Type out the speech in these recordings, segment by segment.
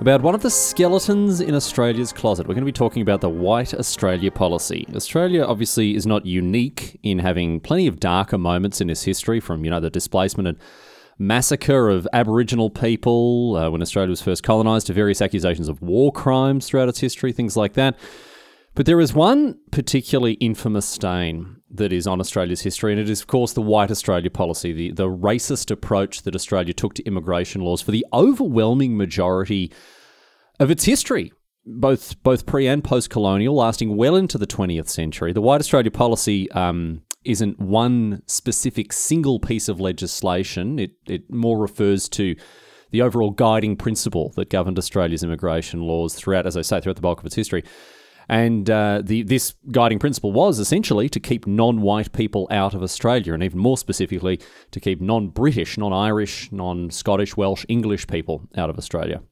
about one of the skeletons in Australia's closet. We're going to be talking about the White Australia policy. Australia obviously is not unique in having plenty of darker moments in its history, from you know the displacement and massacre of Aboriginal people uh, when Australia was first colonised, to various accusations of war crimes throughout its history, things like that. But there is one particularly infamous stain that is on Australia's history, and it is, of course, the White Australia policy, the, the racist approach that Australia took to immigration laws for the overwhelming majority of its history, both both pre and post colonial, lasting well into the 20th century. The White Australia policy um, isn't one specific single piece of legislation, it, it more refers to the overall guiding principle that governed Australia's immigration laws throughout, as I say, throughout the bulk of its history. And uh, the, this guiding principle was essentially to keep non white people out of Australia, and even more specifically, to keep non British, non Irish, non Scottish, Welsh, English people out of Australia.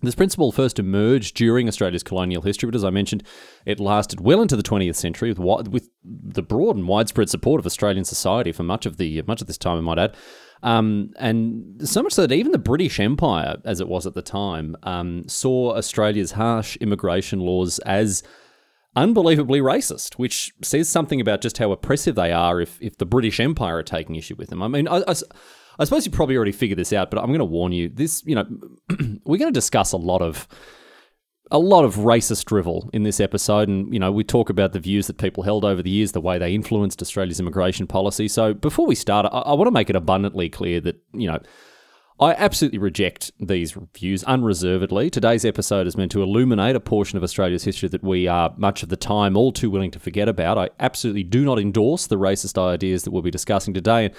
This principle first emerged during Australia's colonial history, but as I mentioned, it lasted well into the 20th century with, with the broad and widespread support of Australian society for much of the much of this time, I might add. Um, and so much so that even the British Empire, as it was at the time, um, saw Australia's harsh immigration laws as unbelievably racist, which says something about just how oppressive they are if, if the British Empire are taking issue with them. I mean, I, I, I suppose you probably already figured this out, but I'm going to warn you. This, you know, we're going to discuss a lot of a lot of racist drivel in this episode, and you know we talk about the views that people held over the years, the way they influenced Australia's immigration policy. So before we start, I, I want to make it abundantly clear that you know I absolutely reject these views unreservedly. Today's episode is meant to illuminate a portion of Australia's history that we are much of the time all too willing to forget about. I absolutely do not endorse the racist ideas that we'll be discussing today. And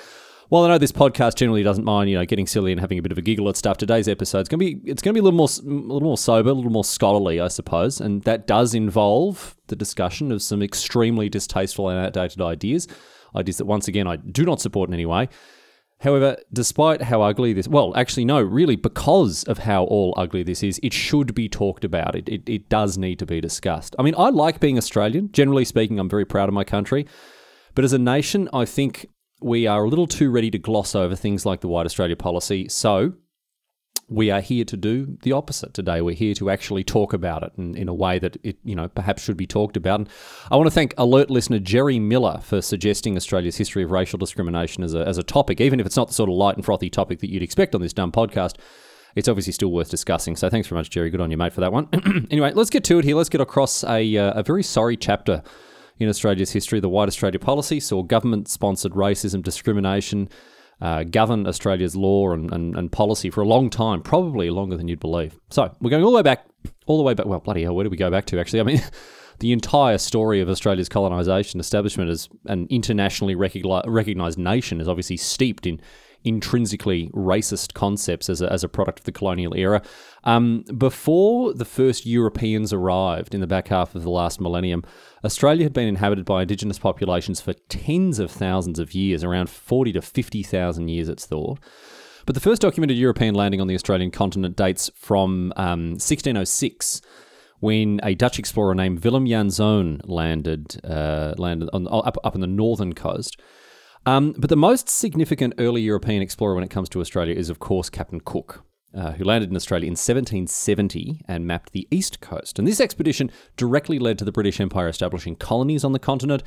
well, I know this podcast generally doesn't mind, you know, getting silly and having a bit of a giggle at stuff. Today's episode is going to be it's to be a little more a little more sober, a little more scholarly, I suppose, and that does involve the discussion of some extremely distasteful and outdated ideas, ideas that once again I do not support in any way. However, despite how ugly this, well, actually, no, really, because of how all ugly this is, it should be talked about. It, it, it does need to be discussed. I mean, I like being Australian. Generally speaking, I'm very proud of my country. But as a nation, I think we are a little too ready to gloss over things like the White Australia policy. So we are here to do the opposite today. We're here to actually talk about it in, in a way that it, you know, perhaps should be talked about. And I want to thank alert listener Jerry Miller for suggesting Australia's history of racial discrimination as a, as a topic, even if it's not the sort of light and frothy topic that you'd expect on this dumb podcast. It's obviously still worth discussing. So thanks very much, Jerry. Good on you, mate, for that one. anyway, let's get to it here. Let's get across a, uh, a very sorry chapter in Australia's history, the White Australia policy saw government sponsored racism, discrimination uh, govern Australia's law and, and, and, policy for a long time, probably longer than you'd believe. So we're going all the way back, all the way back. Well, bloody hell, where do we go back to, actually? I mean, the entire story of Australia's colonisation, establishment as an internationally recognised nation is obviously steeped in intrinsically racist concepts as a, as a product of the colonial era. Um, before the first Europeans arrived in the back half of the last millennium, Australia had been inhabited by indigenous populations for tens of thousands of years, around 40 to 50,000 years, it's thought. But the first documented European landing on the Australian continent dates from um, 1606 when a Dutch explorer named Willem Janszoon landed uh, landed on, up, up on the northern coast. Um, but the most significant early European explorer when it comes to Australia is, of course, Captain Cook. Uh, who landed in Australia in 1770 and mapped the east coast. And this expedition directly led to the British Empire establishing colonies on the continent,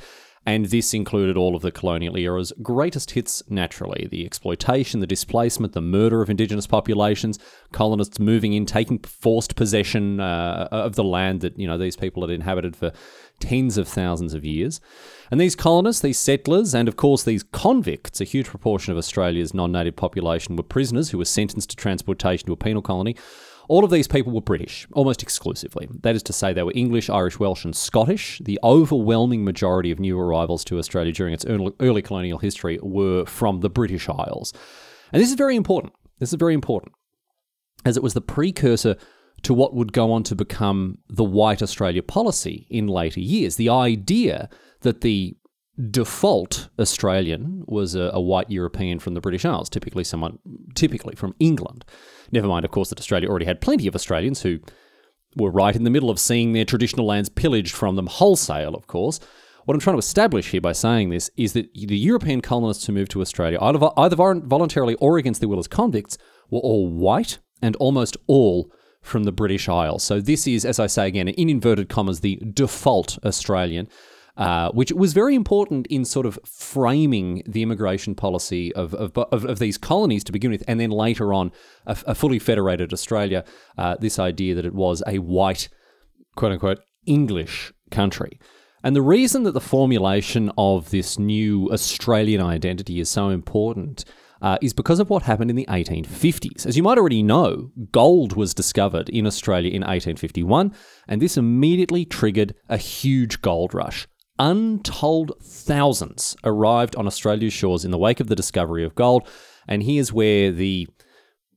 and this included all of the colonial era's greatest hits naturally the exploitation, the displacement, the murder of indigenous populations, colonists moving in, taking forced possession uh, of the land that you know these people had inhabited for tens of thousands of years. And these colonists, these settlers, and of course these convicts, a huge proportion of Australia's non native population were prisoners who were sentenced to transportation to a penal colony. All of these people were British, almost exclusively. That is to say, they were English, Irish, Welsh, and Scottish. The overwhelming majority of new arrivals to Australia during its early colonial history were from the British Isles. And this is very important. This is very important, as it was the precursor to what would go on to become the White Australia policy in later years. The idea that the default Australian was a, a, white European from the British Isles, typically someone typically from England. Never mind, of course, that Australia already had plenty of Australians who were right in the middle of seeing their traditional lands pillaged from them wholesale, of course. What I'm trying to establish here by saying this is that the European colonists who moved to Australia, either, either voluntarily or against their will as convicts, were all white and almost all from the British Isles. So this is, as I say again, in inverted commas, the default Australian. Uh, which was very important in sort of framing the immigration policy of, of, of, of these colonies to begin with, and then later on, a, a fully federated Australia, uh, this idea that it was a white, quote unquote, English country. And the reason that the formulation of this new Australian identity is so important uh, is because of what happened in the 1850s. As you might already know, gold was discovered in Australia in 1851, and this immediately triggered a huge gold rush. Untold thousands arrived on Australia's shores in the wake of the discovery of gold, and here's where the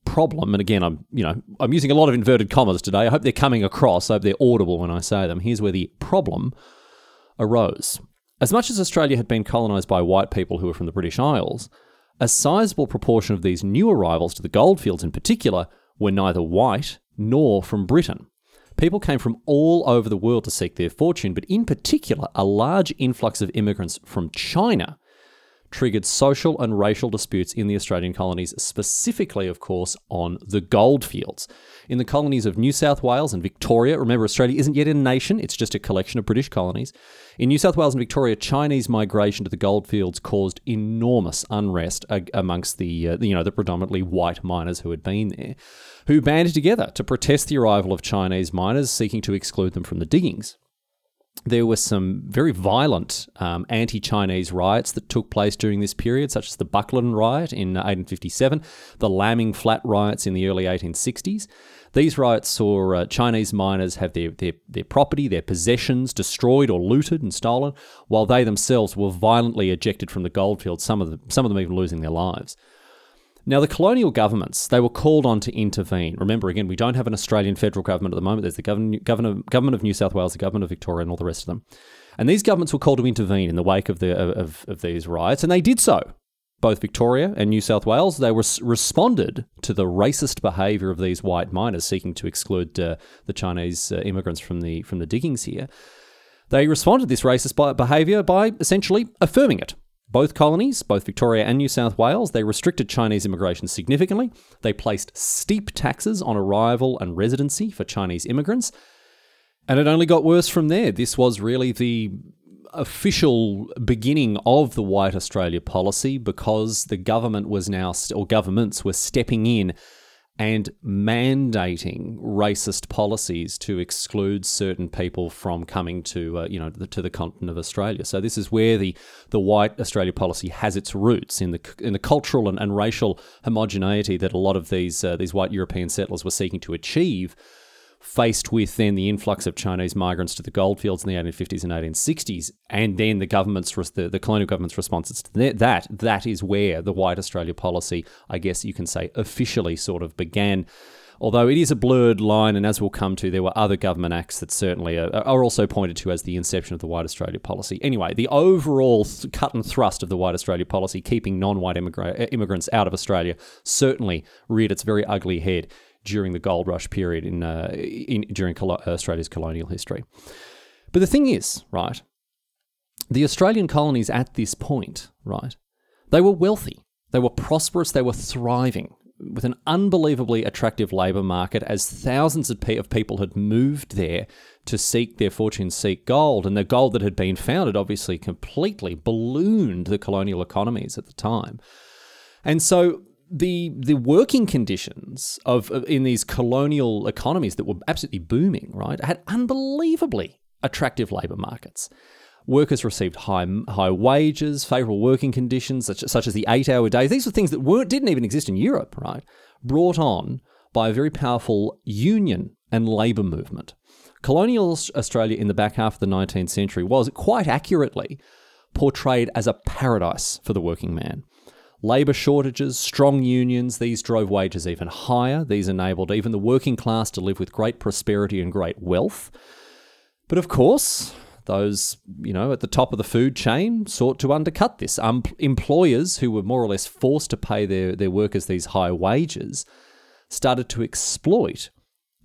problem and again i'm you know i'm using a lot of inverted commas today i hope they're coming across i hope they're audible when i say them here's where the problem arose as much as australia had been colonized by white people who were from the british isles a sizable proportion of these new arrivals to the goldfields in particular were neither white nor from Britain. People came from all over the world to seek their fortune, but in particular, a large influx of immigrants from China triggered social and racial disputes in the Australian colonies, specifically, of course, on the goldfields. In the colonies of New South Wales and Victoria, remember, Australia isn't yet a nation, it's just a collection of British colonies. In New South Wales and Victoria, Chinese migration to the goldfields caused enormous unrest amongst the, uh, you know, the predominantly white miners who had been there, who banded together to protest the arrival of Chinese miners seeking to exclude them from the diggings there were some very violent um, anti Chinese riots that took place during this period, such as the Buckland riot in 1857, the Lambing Flat riots in the early 1860s. These riots saw uh, Chinese miners have their, their, their property, their possessions destroyed or looted and stolen, while they themselves were violently ejected from the goldfields, some of, the, some of them even losing their lives. Now, the colonial governments, they were called on to intervene. Remember, again, we don't have an Australian federal government at the moment. There's the governor, governor, government of New South Wales, the government of Victoria, and all the rest of them. And these governments were called to intervene in the wake of, the, of, of these riots, and they did so. Both Victoria and New South Wales, they res- responded to the racist behaviour of these white miners seeking to exclude uh, the Chinese uh, immigrants from the, from the diggings here. They responded to this racist behaviour by essentially affirming it both colonies, both Victoria and New South Wales, they restricted Chinese immigration significantly. They placed steep taxes on arrival and residency for Chinese immigrants. And it only got worse from there. This was really the official beginning of the White Australia policy because the government was now, or governments were stepping in and mandating racist policies to exclude certain people from coming to uh, you know the, to the continent of Australia. So this is where the the white Australia policy has its roots in the in the cultural and, and racial homogeneity that a lot of these uh, these white European settlers were seeking to achieve faced with then the influx of Chinese migrants to the goldfields in the 1850s and 1860s, and then the government's the, the colonial government's responses to that, that is where the White Australia policy, I guess you can say, officially sort of began. Although it is a blurred line, and as we'll come to, there were other government acts that certainly are, are also pointed to as the inception of the White Australia policy. Anyway, the overall th- cut and thrust of the White Australia policy, keeping non white immigra- immigrants out of Australia, certainly reared its very ugly head during the gold rush period in, uh, in during Col- Australia's colonial history. But the thing is, right, the Australian colonies at this point, right, they were wealthy, they were prosperous, they were thriving with an unbelievably attractive labour market as thousands of, pe- of people had moved there to seek their fortune, seek gold. And the gold that had been found had obviously completely ballooned the colonial economies at the time. And so the the working conditions of, of, in these colonial economies that were absolutely booming, right, had unbelievably attractive labour markets. Workers received high high wages, favourable working conditions, such, such as the eight hour days. These were things that weren't didn't even exist in Europe, right? Brought on by a very powerful union and labour movement. Colonial Australia in the back half of the 19th century was quite accurately portrayed as a paradise for the working man Labour shortages, strong unions, these drove wages even higher. These enabled even the working class to live with great prosperity and great wealth. But of course, those, you know, at the top of the food chain sought to undercut this. Um, employers who were more or less forced to pay their, their workers these high wages started to exploit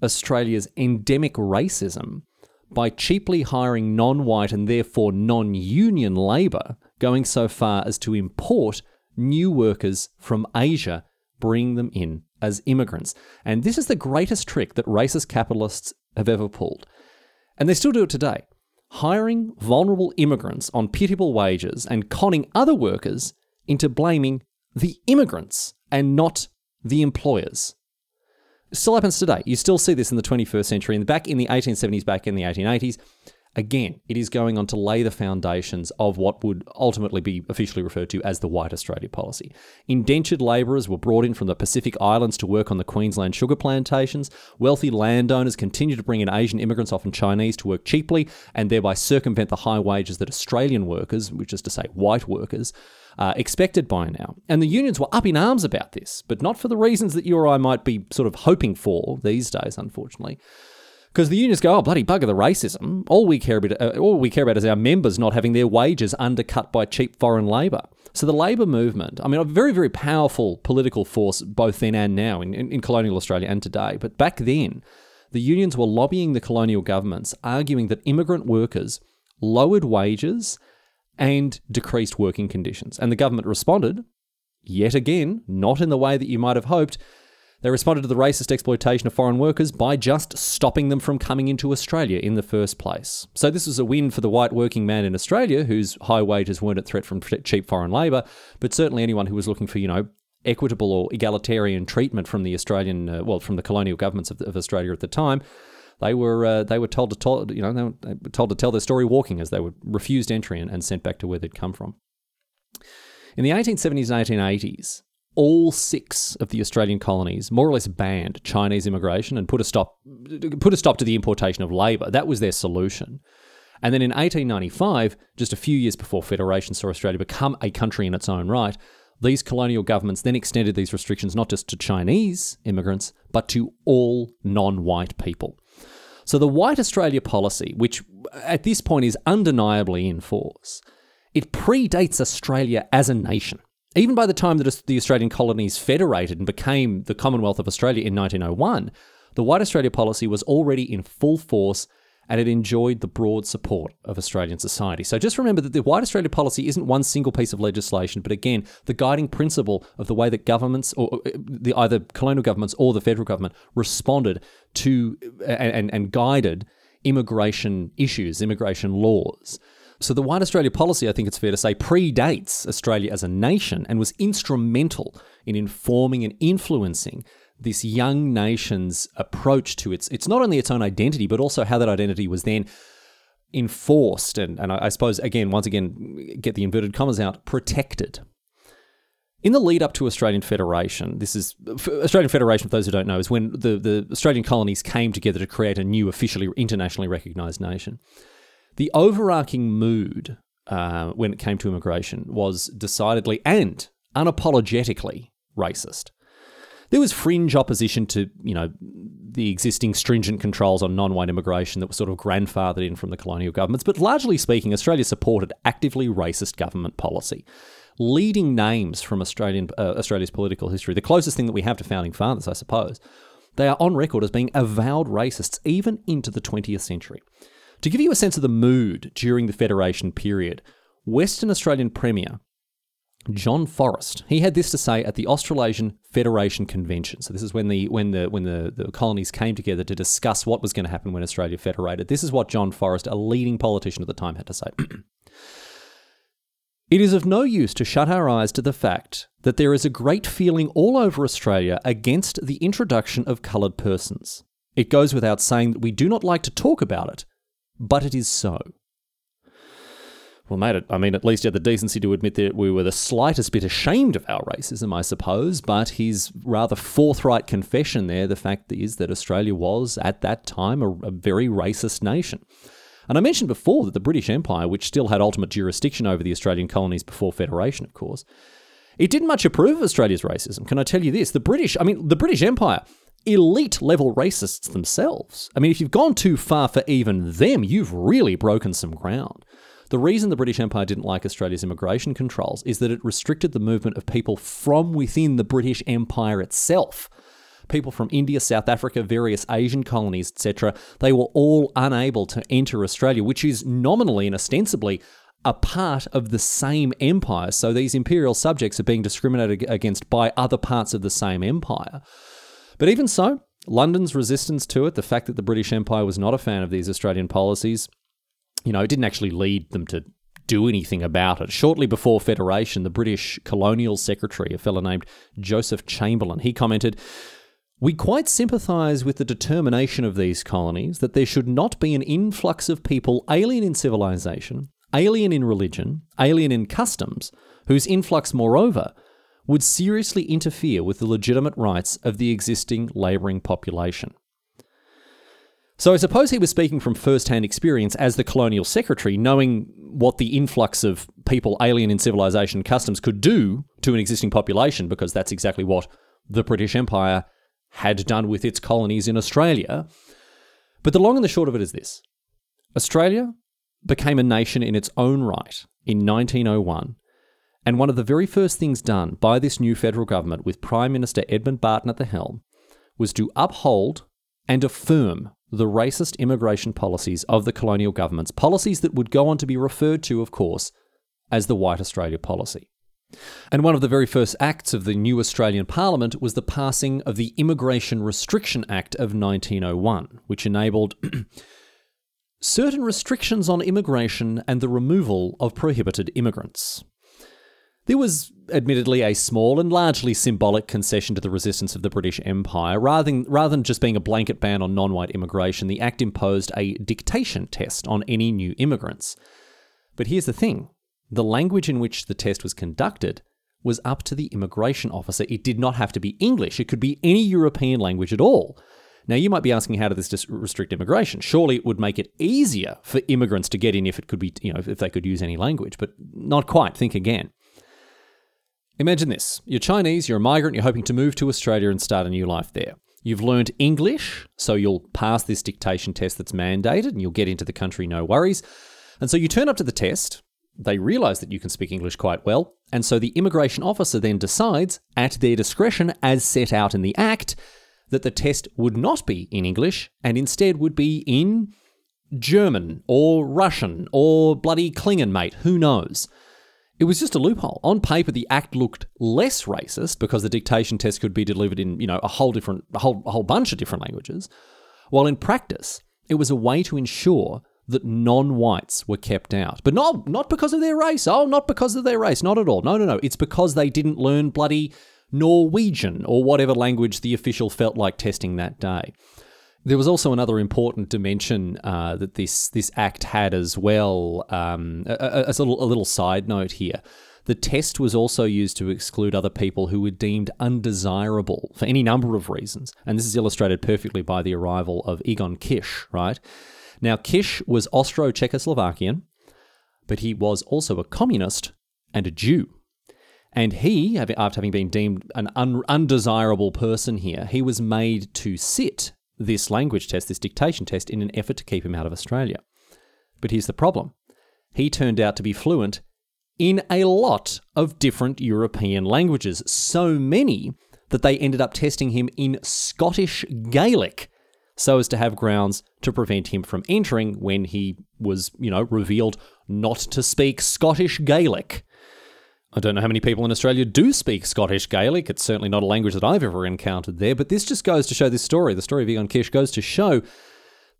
Australia's endemic racism by cheaply hiring non white and therefore non union labour, going so far as to import new workers from Asia, bring them in as immigrants. And this is the greatest trick that racist capitalists have ever pulled. And they still do it today hiring vulnerable immigrants on pitiable wages and conning other workers into blaming the immigrants and not the employers. It still happens today. You still see this in the 21st century and back in the 1870s, back in the 1880s. Again, it is going on to lay the foundations of what would ultimately be officially referred to as the White Australia policy. Indentured labourers were brought in from the Pacific Islands to work on the Queensland sugar plantations. Wealthy landowners continued to bring in Asian immigrants, often Chinese, to work cheaply and thereby circumvent the high wages that Australian workers, which is to say white workers, uh, expected by now. And the unions were up in arms about this, but not for the reasons that you or I might be sort of hoping for these days, unfortunately. Because the unions go, oh bloody bugger the racism. All we care about, uh, all we care about is our members not having their wages undercut by cheap foreign labour. So the labour movement, I mean, a very very powerful political force both then and now in, in, in colonial Australia and today. But back then, the unions were lobbying the colonial governments, arguing that immigrant workers lowered wages and decreased working conditions. And the government responded, yet again, not in the way that you might have hoped, they responded to the racist exploitation of foreign workers by just stopping them from coming into Australia in the first place. So, this was a win for the white working man in Australia, whose high wages weren't a threat from cheap foreign labour, but certainly anyone who was looking for, you know, equitable or egalitarian treatment from the Australian, uh, well, from the colonial governments of, of, Australia at the time. They were uh, they were told to tell, you know they were told to tell their story walking as they were refused entry and, and sent back to where they'd come from. In the 1870s and 1880s, all six of the Australian colonies more or less banned Chinese immigration and put a stop put a stop to the importation of labour. That was their solution. And then in 1895, just a few years before Federation saw Australia become a country in its own right, these colonial governments then extended these restrictions not just to Chinese immigrants, but to all non white people. So the White Australia policy, which at this point is undeniably in force, it predates Australia as a nation. Even by the time that the Australian colonies federated and became the Commonwealth of Australia in 1901, the White Australia policy was already in full force and it enjoyed the broad support of Australian society. So just remember that the White Australia policy isn't one single piece of legislation, but again, the guiding principle of the way that governments, or uh, the either colonial governments or the federal government, responded to uh, and, and, and guided immigration issues, immigration laws. So the White Australia policy, I think it's fair to say, predates Australia as a nation and was instrumental in informing and influencing this young nation's approach to its it's not only its own identity, but also how that identity was then enforced and, and I suppose again, once again, get the inverted commas out, protected. In the lead up to Australian Federation, this is Australian Federation, for those who don't know, is when the, the Australian colonies came together to create a new officially internationally recognised nation. The overarching mood uh, when it came to immigration was decidedly and unapologetically racist. There was fringe opposition to, you know, the existing stringent controls on non-white immigration that were sort of grandfathered in from the colonial governments, but largely speaking, Australia supported actively racist government policy. Leading names from Australian uh, Australia's political history, the closest thing that we have to founding fathers, I suppose, they are on record as being avowed racists even into the 20th century. To give you a sense of the mood during the Federation period, Western Australian Premier John Forrest, he had this to say at the Australasian Federation Convention. So this is when the when the when the, the colonies came together to discuss what was going to happen when Australia federated. This is what John Forrest, a leading politician at the time, had to say. it is of no use to shut our eyes to the fact that there is a great feeling all over Australia against the introduction of coloured persons. It goes without saying that we do not like to talk about it, but it is so. Well, mate, I mean, at least he had the decency to admit that we were the slightest bit ashamed of our racism, I suppose. But his rather forthright confession there, the fact is that Australia was, at that time, a, a very racist nation. And I mentioned before that the British Empire, which still had ultimate jurisdiction over the Australian colonies before Federation, of course, It didn't much approve of Australia's racism. Can I tell you this? The British, I mean, the British Empire, elite level racists themselves. I mean, if you've gone too far for even them, you've really broken some ground. The reason the British Empire didn't like Australia's immigration controls is that it restricted the movement of people from within the British Empire itself. People from India, South Africa, various Asian colonies, etc., they were all unable to enter Australia, which is nominally and ostensibly a part of the same empire. So these imperial subjects are being discriminated against by other parts of the same empire. But even so, London's resistance to it, the fact that the British Empire was not a fan of these Australian policies, you know, it didn't actually lead them to do anything about it. Shortly before Federation, the British Colonial Secretary, a fellow named Joseph Chamberlain, he commented, we quite sympathise with the determination of these colonies that there should not be an influx of people alien in civilization, alien in religion, alien in customs, whose influx, moreover, would seriously interfere with the legitimate rights of the existing labouring population. So I suppose he was speaking from first hand experience as the colonial secretary, knowing what the influx of people alien in civilization customs could do to an existing population, because that's exactly what the British Empire had done with its colonies in Australia. But the long and the short of it is this Australia became a nation in its own right in 1901. And one of the very first things done by this new federal government, with Prime Minister Edmund Barton at the helm, was to uphold and affirm the racist immigration policies of the colonial governments, policies that would go on to be referred to, of course, as the White Australia policy. And one of the very first acts of the new Australian Parliament was the passing of the Immigration Restriction Act of 1901, which enabled certain restrictions on immigration and the removal of prohibited immigrants. There was admittedly a small and largely symbolic concession to the resistance of the British Empire. Rather than, rather than just being a blanket ban on non white immigration, the Act imposed a dictation test on any new immigrants. But here's the thing the language in which the test was conducted was up to the immigration officer. It did not have to be English, it could be any European language at all. Now, you might be asking, how did this restrict immigration? Surely it would make it easier for immigrants to get in if it could be, you know, if they could use any language, but not quite. Think again. Imagine this you're Chinese, you're a migrant, you're hoping to move to Australia and start a new life there. You've learned English, so you'll pass this dictation test that's mandated and you'll get into the country no worries. And so you turn up to the test, they realize that you can speak English quite well, and so the immigration officer then decides, at their discretion as set out in the Act, that the test would not be in English and instead would be in German or Russian or bloody Klingon, mate, who knows? It was just a loophole. On paper, the act looked less racist because the dictation test could be delivered in, you know, a whole different, a whole, a whole bunch of different languages. While in practice, it was a way to ensure that non-whites were kept out. But not not because of their race. Oh, not because of their race. Not at all. No, no, no. It's because they didn't learn bloody Norwegian or whatever language the official felt like testing that day. There was also another important dimension uh, that this this act had as well. Um, as a, a little side note here, the test was also used to exclude other people who were deemed undesirable for any number of reasons, and this is illustrated perfectly by the arrival of Egon Kisch. Right now, Kisch was Austro-Czechoslovakian, but he was also a communist and a Jew. And he, after having been deemed an un- undesirable person here, he was made to sit this language test, this dictation test, in an effort to keep him out of Australia. But here's the problem he turned out to be fluent in a lot of different European languages, so many that they ended up testing him in Scottish Gaelic so as to have grounds to prevent him from entering when he was, you know, revealed not to speak Scottish Gaelic. I don't know how many people in Australia do speak Scottish Gaelic. It's certainly not a language that I've ever encountered there, but this just goes to show this story. The story of Egon Kisch goes to show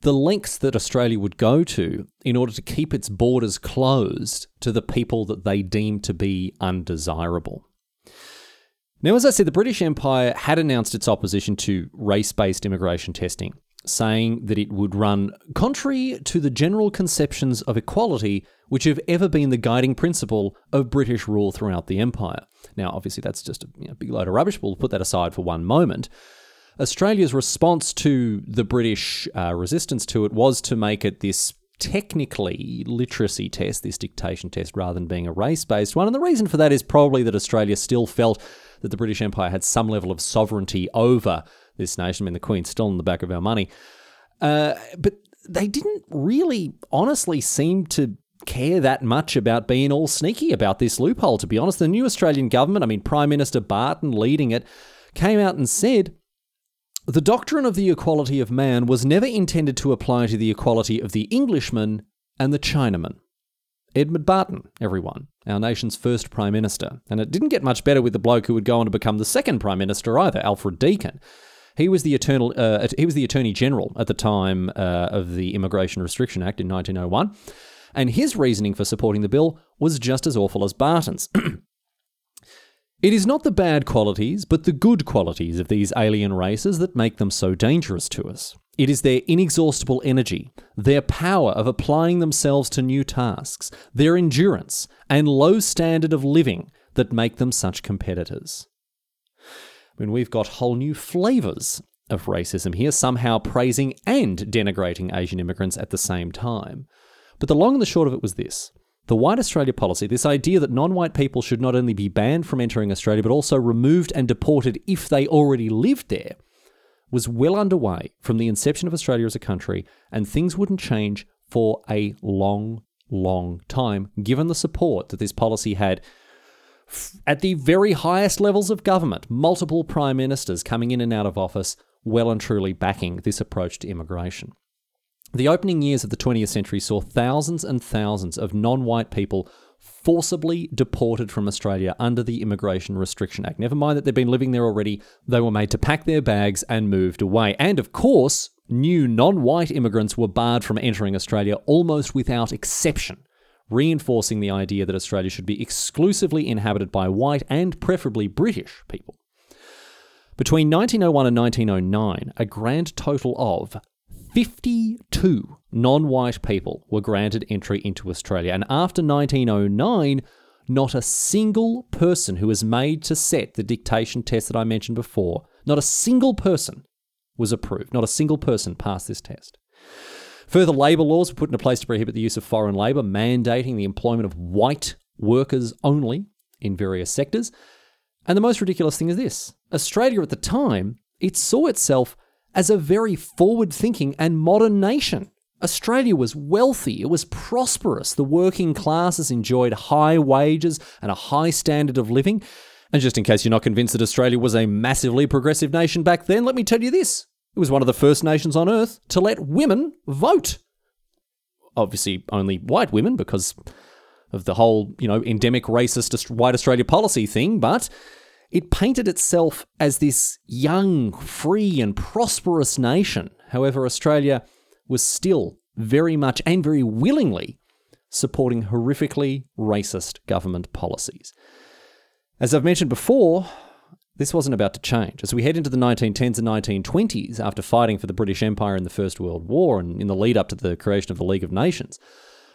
the lengths that Australia would go to in order to keep its borders closed to the people that they deem to be undesirable. Now, as I said, the British Empire had announced its opposition to race based immigration testing, saying that it would run contrary to the general conceptions of equality which have ever been the guiding principle of British rule throughout the empire. Now, obviously, that's just a you know, big load of rubbish. We'll put that aside for one moment. Australia's response to the British uh, resistance to it was to make it this technically literacy test, this dictation test, rather than being a race based one. And the reason for that is probably that Australia still felt that the British Empire had some level of sovereignty over this nation. I mean, the Queen's still in the back of our money. Uh, but they didn't really honestly seem to care that much about being all sneaky about this loophole, to be honest. The new Australian government, I mean, Prime Minister Barton leading it, came out and said the doctrine of the equality of man was never intended to apply to the equality of the Englishman and the Chinaman. Edmund Barton, everyone, our nation's first Prime Minister. And it didn't get much better with the bloke who would go on to become the second Prime Minister either, Alfred Deakin. He was the eternal, uh, he was the Attorney General at the time uh, of the Immigration Restriction Act in 1901, and his reasoning for supporting the bill was just as awful as Barton's. It is not the bad qualities, but the good qualities of these alien races that make them so dangerous to us. It is their inexhaustible energy, their power of applying themselves to new tasks, their endurance, and low standard of living that make them such competitors. I mean, we've got whole new flavours of racism here, somehow praising and denigrating Asian immigrants at the same time. But the long and the short of it was this the White Australia policy, this idea that non white people should not only be banned from entering Australia, but also removed and deported if they already lived there, was well underway from the inception of Australia as a country, and things wouldn't change for a long, long time, given the support that this policy had at the very highest levels of government, multiple prime ministers coming in and out of office, well and truly backing this approach to immigration. The opening years of the 20th century saw thousands and thousands of non white people forcibly deported from Australia under the Immigration Restriction Act. Never mind that they'd been living there already, they were made to pack their bags and moved away. And of course, new non white immigrants were barred from entering Australia almost without exception, reinforcing the idea that Australia should be exclusively inhabited by white and preferably British people. Between 1901 and 1909, a grand total of 52 non white people were granted entry into Australia. And after 1909, not a single person who was made to set the dictation test that I mentioned before, not a single person was approved. Not a single person passed this test. Further labour laws were put into place to prohibit the use of foreign labour, mandating the employment of white workers only in various sectors. And the most ridiculous thing is this Australia at the time, it saw itself as a very forward thinking and modern nation. Australia was wealthy, it was prosperous, the working classes enjoyed high wages and a high standard of living. And just in case you're not convinced that Australia was a massively progressive nation back then, let me tell you this it was one of the first nations on earth to let women vote. Obviously, only white women because of the whole, you know, endemic racist white Australia policy thing, but it painted itself as this young, free, and prosperous nation. However, Australia was still very much and very willingly supporting horrifically racist government policies. As I've mentioned before, this wasn't about to change. As we head into the 1910s and 1920s, after fighting for the British Empire in the First World War and in the lead up to the creation of the League of Nations,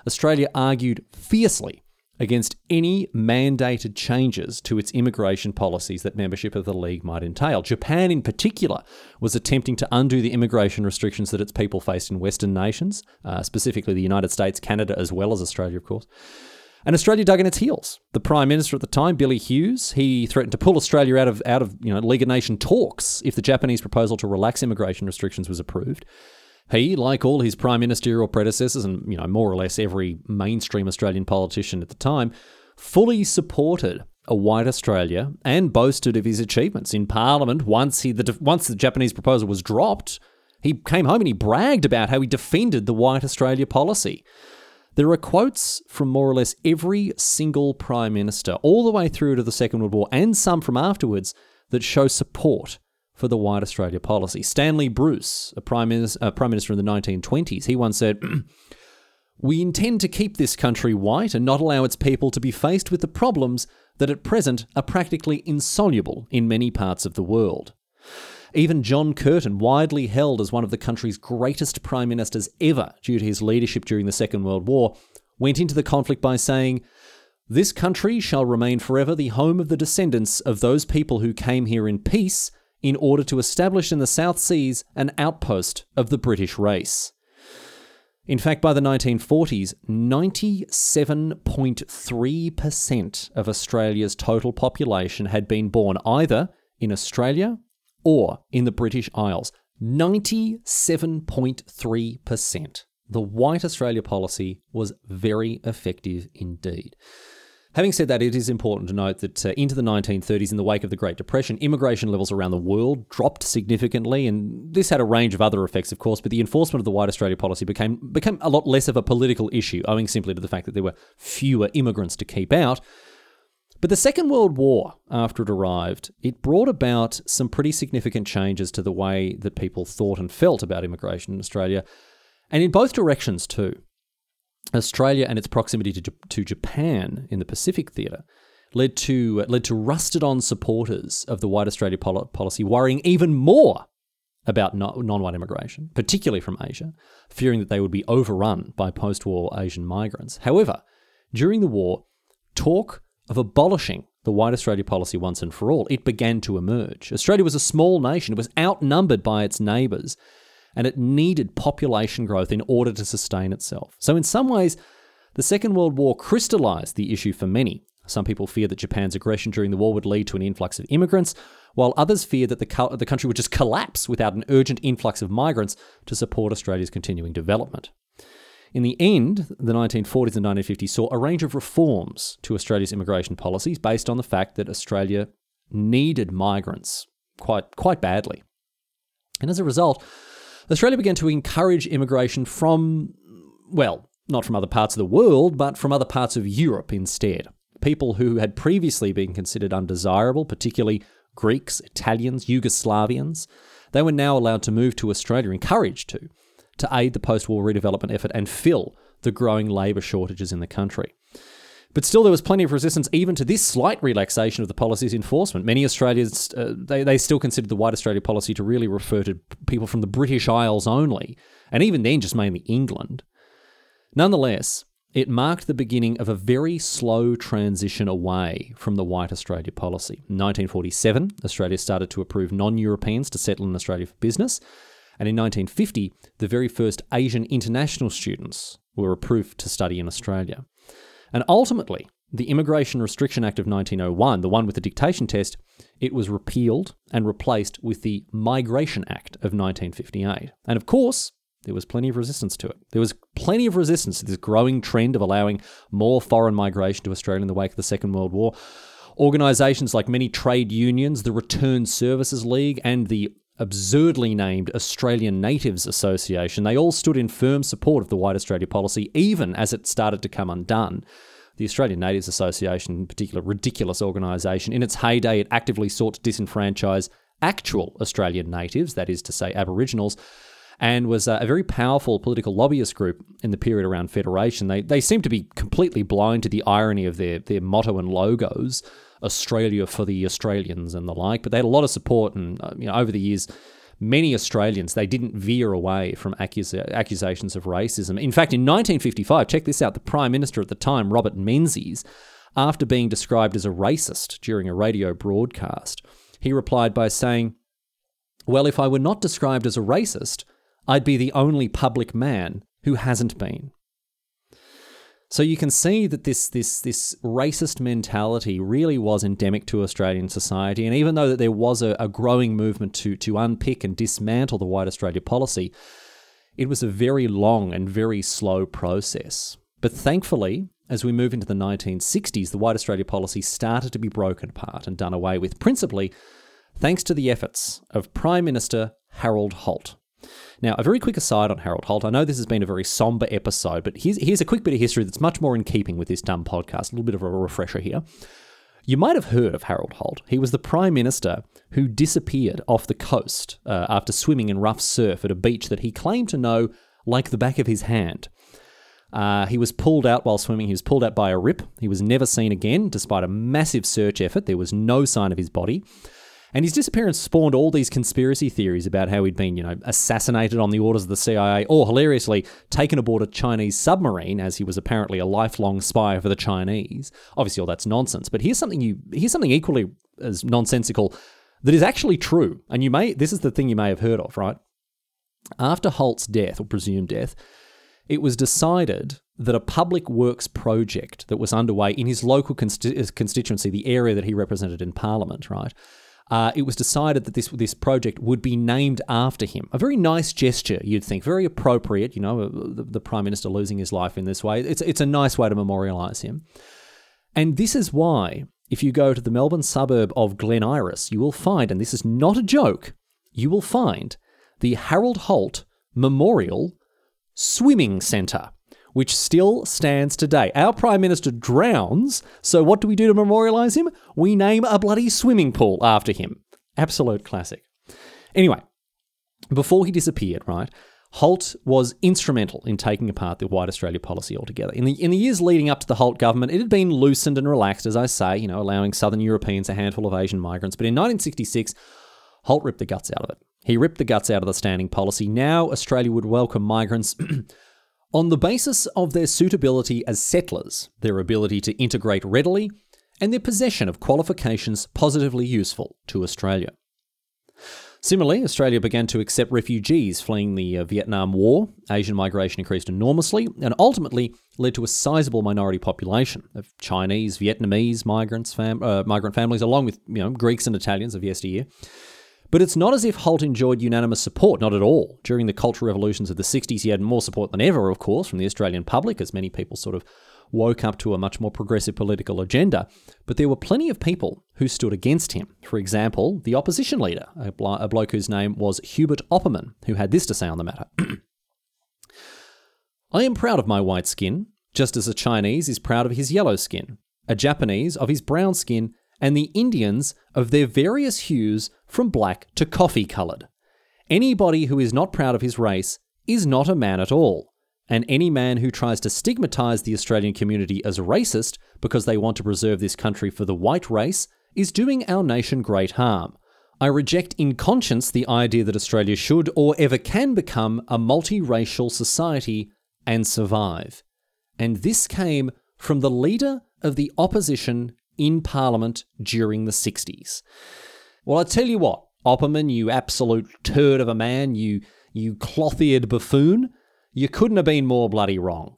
Australia argued fiercely against any mandated changes to its immigration policies that membership of the League might entail. Japan, in particular, was attempting to undo the immigration restrictions that its people faced in Western nations, uh, specifically the United States, Canada, as well as Australia, of course. And Australia dug in its heels. The Prime Minister at the time, Billy Hughes, he threatened to pull Australia out of out of you know League of Nation talks if the Japanese proposal to relax immigration restrictions was approved. He, like all his prime ministerial predecessors and you know more or less every mainstream Australian politician at the time, fully supported a white Australia and boasted of his achievements in Parliament. Once he the once the Japanese proposal was dropped, he came home and he bragged about how he defended the white Australia policy. There are quotes from more or less every single prime minister, all the way through to the Second World War, and some from afterwards, that show support for the White Australia policy. Stanley Bruce, a prime, minister, a prime minister in the 1920s, he once said, We intend to keep this country white and not allow its people to be faced with the problems that at present are practically insoluble in many parts of the world. Even John Curtin, widely held as one of the country's greatest prime ministers ever due to his leadership during the Second World War, went into the conflict by saying, This country shall remain forever the home of the descendants of those people who came here in peace in order to establish in the South Seas an outpost of the British race. In fact, by the 1940s, 97.3% of Australia's total population had been born either in Australia or in the British Isles. 97.3%. The White Australia policy was very effective indeed. Having said that, it is important to note that uh, into the 1930s, in the wake of the Great Depression, immigration levels around the world dropped significantly, and this had a range of other effects, of course. But the enforcement of the White Australia policy became became a lot less of a political issue, owing simply to the fact that there were fewer immigrants to keep out. But the Second World War, after it arrived, it brought about some pretty significant changes to the way that people thought and felt about immigration in Australia, and in both directions too. Australia and its proximity to, to Japan in the Pacific theatre led to led to rusted on supporters of the White Australia policy worrying even more about non-white immigration, particularly from Asia, fearing that they would be overrun by post-war Asian migrants. However, during the war, talk of abolishing the White Australia policy once and for all, it began to emerge. Australia was a small nation, it was outnumbered by its neighbours, and it needed population growth in order to sustain itself. So, in some ways, the Second World War crystallized the issue for many. Some people fear that Japan's aggression during the war would lead to an influx of immigrants, while others fear that the, the country would just collapse without an urgent influx of migrants to support Australia's continuing development. In the end, the 1940s and 1950s saw a range of reforms to Australia's immigration policies based on the fact that Australia needed migrants quite, quite badly. And as a result, Australia began to encourage immigration from, well, not from other parts of the world, but from other parts of Europe instead. People who had previously been considered undesirable, particularly Greeks, Italians, Yugoslavians, they were now allowed to move to Australia, encouraged to, to aid the post war redevelopment effort and fill the growing labour shortages in the country. But still, there was plenty of resistance even to this slight relaxation of the policy's enforcement. Many Australians, uh, they, they still considered the White Australia policy to really refer to people from the British Isles only, and even then, just mainly England. Nonetheless, it marked the beginning of a very slow transition away from the White Australia policy. In 1947, Australia started to approve non Europeans to settle in Australia for business. And in 1950, the very first Asian international students were approved to study in Australia. And ultimately, the Immigration Restriction Act of 1901, the one with the dictation test, it was repealed and replaced with the Migration Act of 1958. And of course, there was plenty of resistance to it. There was plenty of resistance to this growing trend of allowing more foreign migration to Australia in the wake of the Second World War. Organisations like many trade unions, the Return Services League, and the absurdly named Australian Natives Association, they all stood in firm support of the White Australia policy, even as it started to come undone. The Australian Natives Association, in particular, ridiculous organisation, in its heyday, it actively sought to disenfranchise actual Australian natives, that is to say, Aboriginals, and was a very powerful political lobbyist group in the period around Federation. They, they seem to be completely blind to the irony of their, their motto and logos. Australia for the Australians and the like. But they had a lot of support, and uh, you know, over the years, many Australians they didn't veer away from accus- accusations of racism. In fact, in 1955, check this out: the Prime Minister at the time, Robert Menzies, after being described as a racist during a radio broadcast, he replied by saying, "Well, if I were not described as a racist." I'd be the only public man who hasn't been. So you can see that this this this racist mentality really was endemic to Australian society, and even though that there was a, a growing movement to to unpick and dismantle the White Australia policy, it was a very long and very slow process. But thankfully, as we move into the 1960s, the White Australia policy started to be broken apart and done away with, principally thanks to the efforts of Prime Minister Harold Holt. Now, a very quick aside on Harold Holt. I know this has been a very somber episode, but here's, here's a quick bit of history that's much more in keeping with this dumb podcast. A little bit of a refresher here. You might have heard of Harold Holt. He was the Prime Minister who disappeared off the coast uh, after swimming in rough surf at a beach that he claimed to know like the back of his hand. Uh, he was pulled out while swimming. He was pulled out by a rip. He was never seen again, despite a massive search effort. There was no sign of his body. And his disappearance spawned all these conspiracy theories about how he'd been, you know, assassinated on the orders of the CIA or hilariously taken aboard a Chinese submarine as he was apparently a lifelong spy for the Chinese. Obviously all that's nonsense, but here's something you here's something equally as nonsensical that is actually true. And you may this is the thing you may have heard of, right? After Holt's death or presumed death, it was decided that a public works project that was underway in his local consti- constituency, the area that he represented in Parliament, right? Uh, it was decided that this this project would be named after him. A very nice gesture, you'd think, very appropriate. You know, the, the prime minister losing his life in this way. It's it's a nice way to memorialise him, and this is why if you go to the Melbourne suburb of Glen Iris, you will find, and this is not a joke, you will find the Harold Holt Memorial Swimming Centre which still stands today. Our Prime Minister drowns, so what do we do to memorialise him? We name a bloody swimming pool after him. Absolute classic. Anyway, before he disappeared, right, Holt was instrumental in taking apart the White Australia policy altogether. In the, in the years leading up to the Holt government, it had been loosened and relaxed, as I say, you know, allowing Southern Europeans a handful of Asian migrants. But in 1966, Holt ripped the guts out of it. He ripped the guts out of the standing policy. Now Australia would welcome migrants on the basis of their suitability as settlers, their ability to integrate readily, and their possession of qualifications positively useful to Australia. Similarly, Australia began to accept refugees fleeing the uh, Vietnam War. Asian migration increased enormously and ultimately led to a sizable minority population of Chinese, Vietnamese migrants, fam- uh, migrant families, along with you know, Greeks and Italians of yesteryear. But it's not as if Holt enjoyed unanimous support, not at all. During the cultural revolutions of the 60s, he had more support than ever, of course, from the Australian public, as many people sort of woke up to a much more progressive political agenda. But there were plenty of people who stood against him. For example, the opposition leader, a, blo- a bloke whose name was Hubert Opperman, who had this to say on the matter I am proud of my white skin, just as a Chinese is proud of his yellow skin, a Japanese of his brown skin, and the Indians of their various hues from black to coffee coloured. Anybody who is not proud of his race is not a man at all, and any man who tries to stigmatise the Australian community as racist because they want to preserve this country for the white race is doing our nation great harm. I reject in conscience the idea that Australia should or ever can become a multiracial society and survive. And this came from the leader of the opposition in Parliament during the 60s. Well, I tell you what, Opperman, you absolute turd of a man, you you cloth-eared buffoon, you couldn't have been more bloody wrong.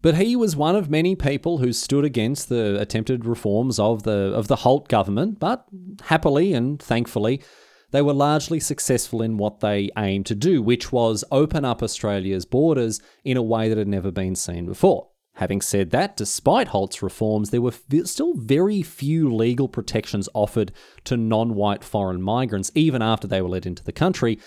But he was one of many people who stood against the attempted reforms of the of the Holt government, but happily and thankfully, they were largely successful in what they aimed to do, which was open up Australia's borders in a way that had never been seen before. Having said that, despite Holt's reforms, there were still very few legal protections offered to non white foreign migrants, even after they were let into the country.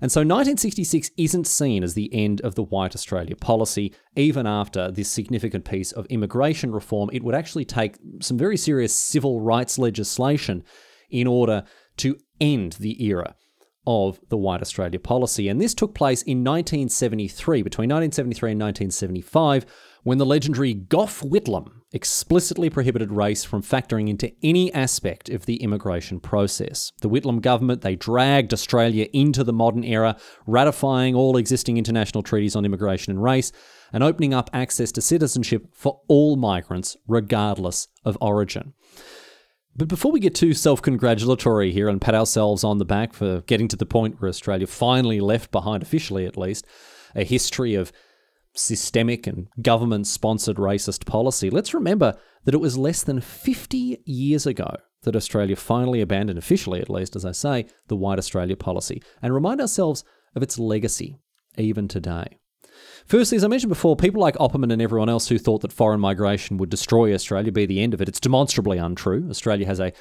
And so 1966 isn't seen as the end of the White Australia policy. Even after this significant piece of immigration reform, it would actually take some very serious civil rights legislation in order to end the era of the White Australia policy. And this took place in 1973, between 1973 and 1975 when the legendary Gough Whitlam explicitly prohibited race from factoring into any aspect of the immigration process. The Whitlam government, they dragged Australia into the modern era, ratifying all existing international treaties on immigration and race, and opening up access to citizenship for all migrants, regardless of origin. But before we get too self congratulatory here and pat ourselves on the back for getting to the point where Australia finally left behind, officially at least, a history of systemic and government sponsored racist policy, let's remember that it was less than 50 years ago that Australia finally abandoned, officially at least, as I say, the White Australia policy, and remind ourselves of its legacy even today. Firstly, as I mentioned before, people like Opperman and everyone else who thought that foreign migration would destroy Australia, be the end of it, it's demonstrably untrue. Australia has a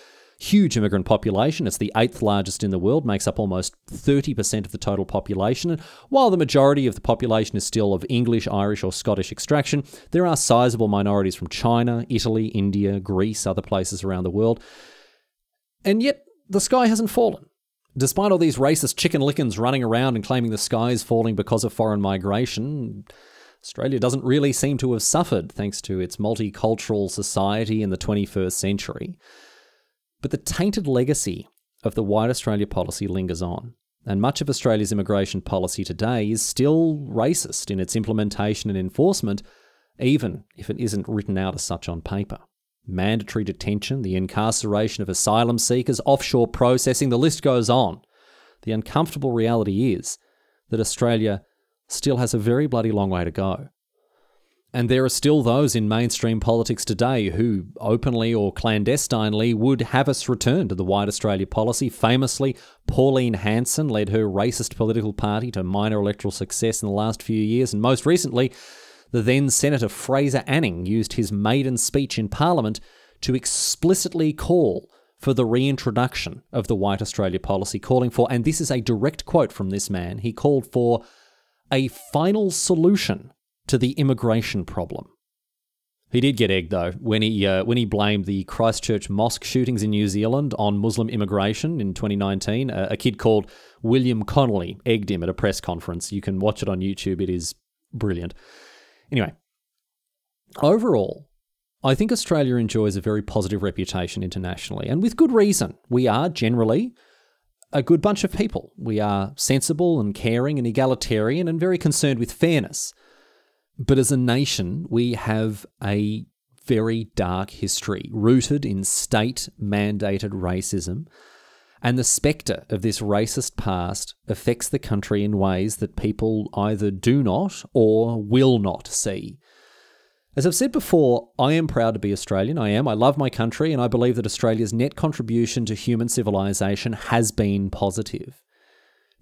huge immigrant population. It's the eighth largest in the world, makes up almost 30% of the total population. And while the majority of the population is still of English, Irish, or Scottish extraction, there are sizable minorities from China, Italy, India, Greece, other places around the world. And yet, the sky hasn't fallen. Despite all these racist chicken lickens running around and claiming the sky is falling because of foreign migration, Australia doesn't really seem to have suffered thanks to its multicultural society in the 21st century. But the tainted legacy of the White Australia policy lingers on, and much of Australia's immigration policy today is still racist in its implementation and enforcement, even if it isn't written out as such on paper. Mandatory detention, the incarceration of asylum seekers, offshore processing, the list goes on. The uncomfortable reality is that Australia still has a very bloody long way to go. And there are still those in mainstream politics today who openly or clandestinely would have us return to the White Australia policy. Famously, Pauline Hanson led her racist political party to minor electoral success in the last few years, and most recently, the then Senator Fraser Anning used his maiden speech in Parliament to explicitly call for the reintroduction of the White Australia policy, calling for, and this is a direct quote from this man, he called for a final solution to the immigration problem. He did get egged though when he uh, when he blamed the Christchurch mosque shootings in New Zealand on Muslim immigration in 2019. Uh, a kid called William Connolly egged him at a press conference. You can watch it on YouTube. It is brilliant. Anyway, overall, I think Australia enjoys a very positive reputation internationally, and with good reason. We are generally a good bunch of people. We are sensible and caring and egalitarian and very concerned with fairness. But as a nation, we have a very dark history rooted in state mandated racism. And the spectre of this racist past affects the country in ways that people either do not or will not see. As I've said before, I am proud to be Australian. I am. I love my country, and I believe that Australia's net contribution to human civilization has been positive.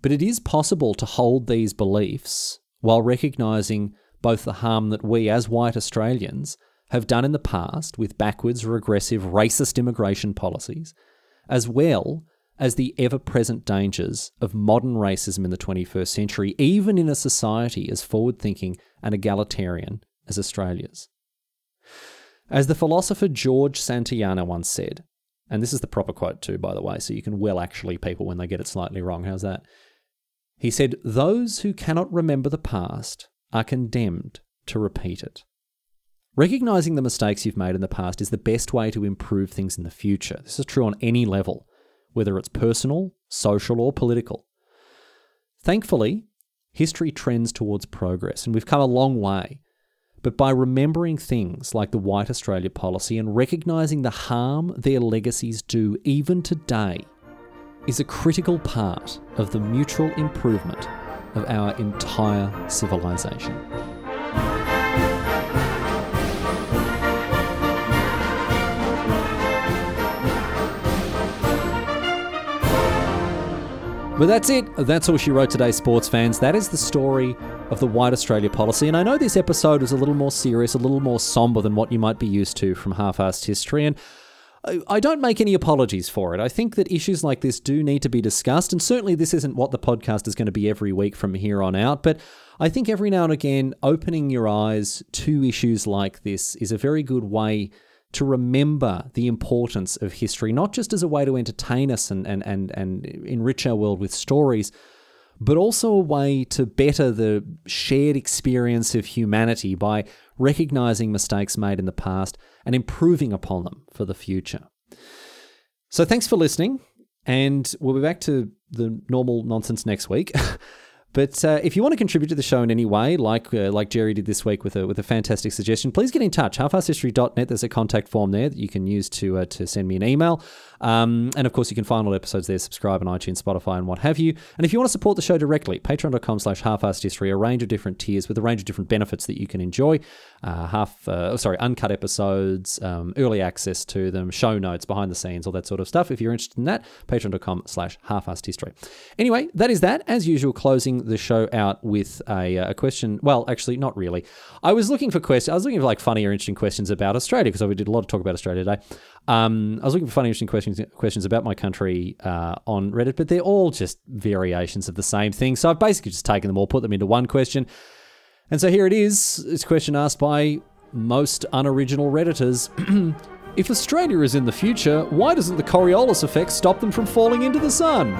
But it is possible to hold these beliefs while recognising both the harm that we, as white Australians, have done in the past with backwards, regressive, racist immigration policies, as well as the ever present dangers of modern racism in the 21st century, even in a society as forward thinking and egalitarian as Australia's. As the philosopher George Santayana once said, and this is the proper quote too, by the way, so you can well actually people when they get it slightly wrong. How's that? He said, Those who cannot remember the past are condemned to repeat it. Recognizing the mistakes you've made in the past is the best way to improve things in the future. This is true on any level, whether it's personal, social, or political. Thankfully, history trends towards progress, and we've come a long way. But by remembering things like the White Australia policy and recognising the harm their legacies do even today, is a critical part of the mutual improvement of our entire civilization. But that's it. That's all she wrote today, sports fans. That is the story of the White Australia policy. And I know this episode is a little more serious, a little more somber than what you might be used to from half assed history. And I don't make any apologies for it. I think that issues like this do need to be discussed, and certainly this isn't what the podcast is going to be every week from here on out. But I think every now and again, opening your eyes to issues like this is a very good way to remember the importance of history, not just as a way to entertain us and, and, and, and enrich our world with stories, but also a way to better the shared experience of humanity by recognizing mistakes made in the past and improving upon them for the future. So, thanks for listening, and we'll be back to the normal nonsense next week. But uh, if you want to contribute to the show in any way, like uh, like Jerry did this week with a with a fantastic suggestion, please get in touch. Halfasshistory.net. There's a contact form there that you can use to uh, to send me an email. Um, and of course, you can find all episodes there, subscribe on iTunes, Spotify, and what have you. And if you want to support the show directly, patreon.com slash history, a range of different tiers with a range of different benefits that you can enjoy. Uh, half, uh, oh, sorry, uncut episodes, um, early access to them, show notes, behind the scenes, all that sort of stuff. If you're interested in that, patreon.com slash history. Anyway, that is that. As usual, closing the show out with a, uh, a question. Well, actually, not really. I was looking for questions. I was looking for like funny or interesting questions about Australia because we did a lot of talk about Australia today. Um, I was looking for funny, interesting questions questions about my country uh, on Reddit, but they're all just variations of the same thing. So I've basically just taken them all, put them into one question. And so here it is. A question asked by most unoriginal Redditors. if Australia is in the future, why doesn't the Coriolis effect stop them from falling into the sun?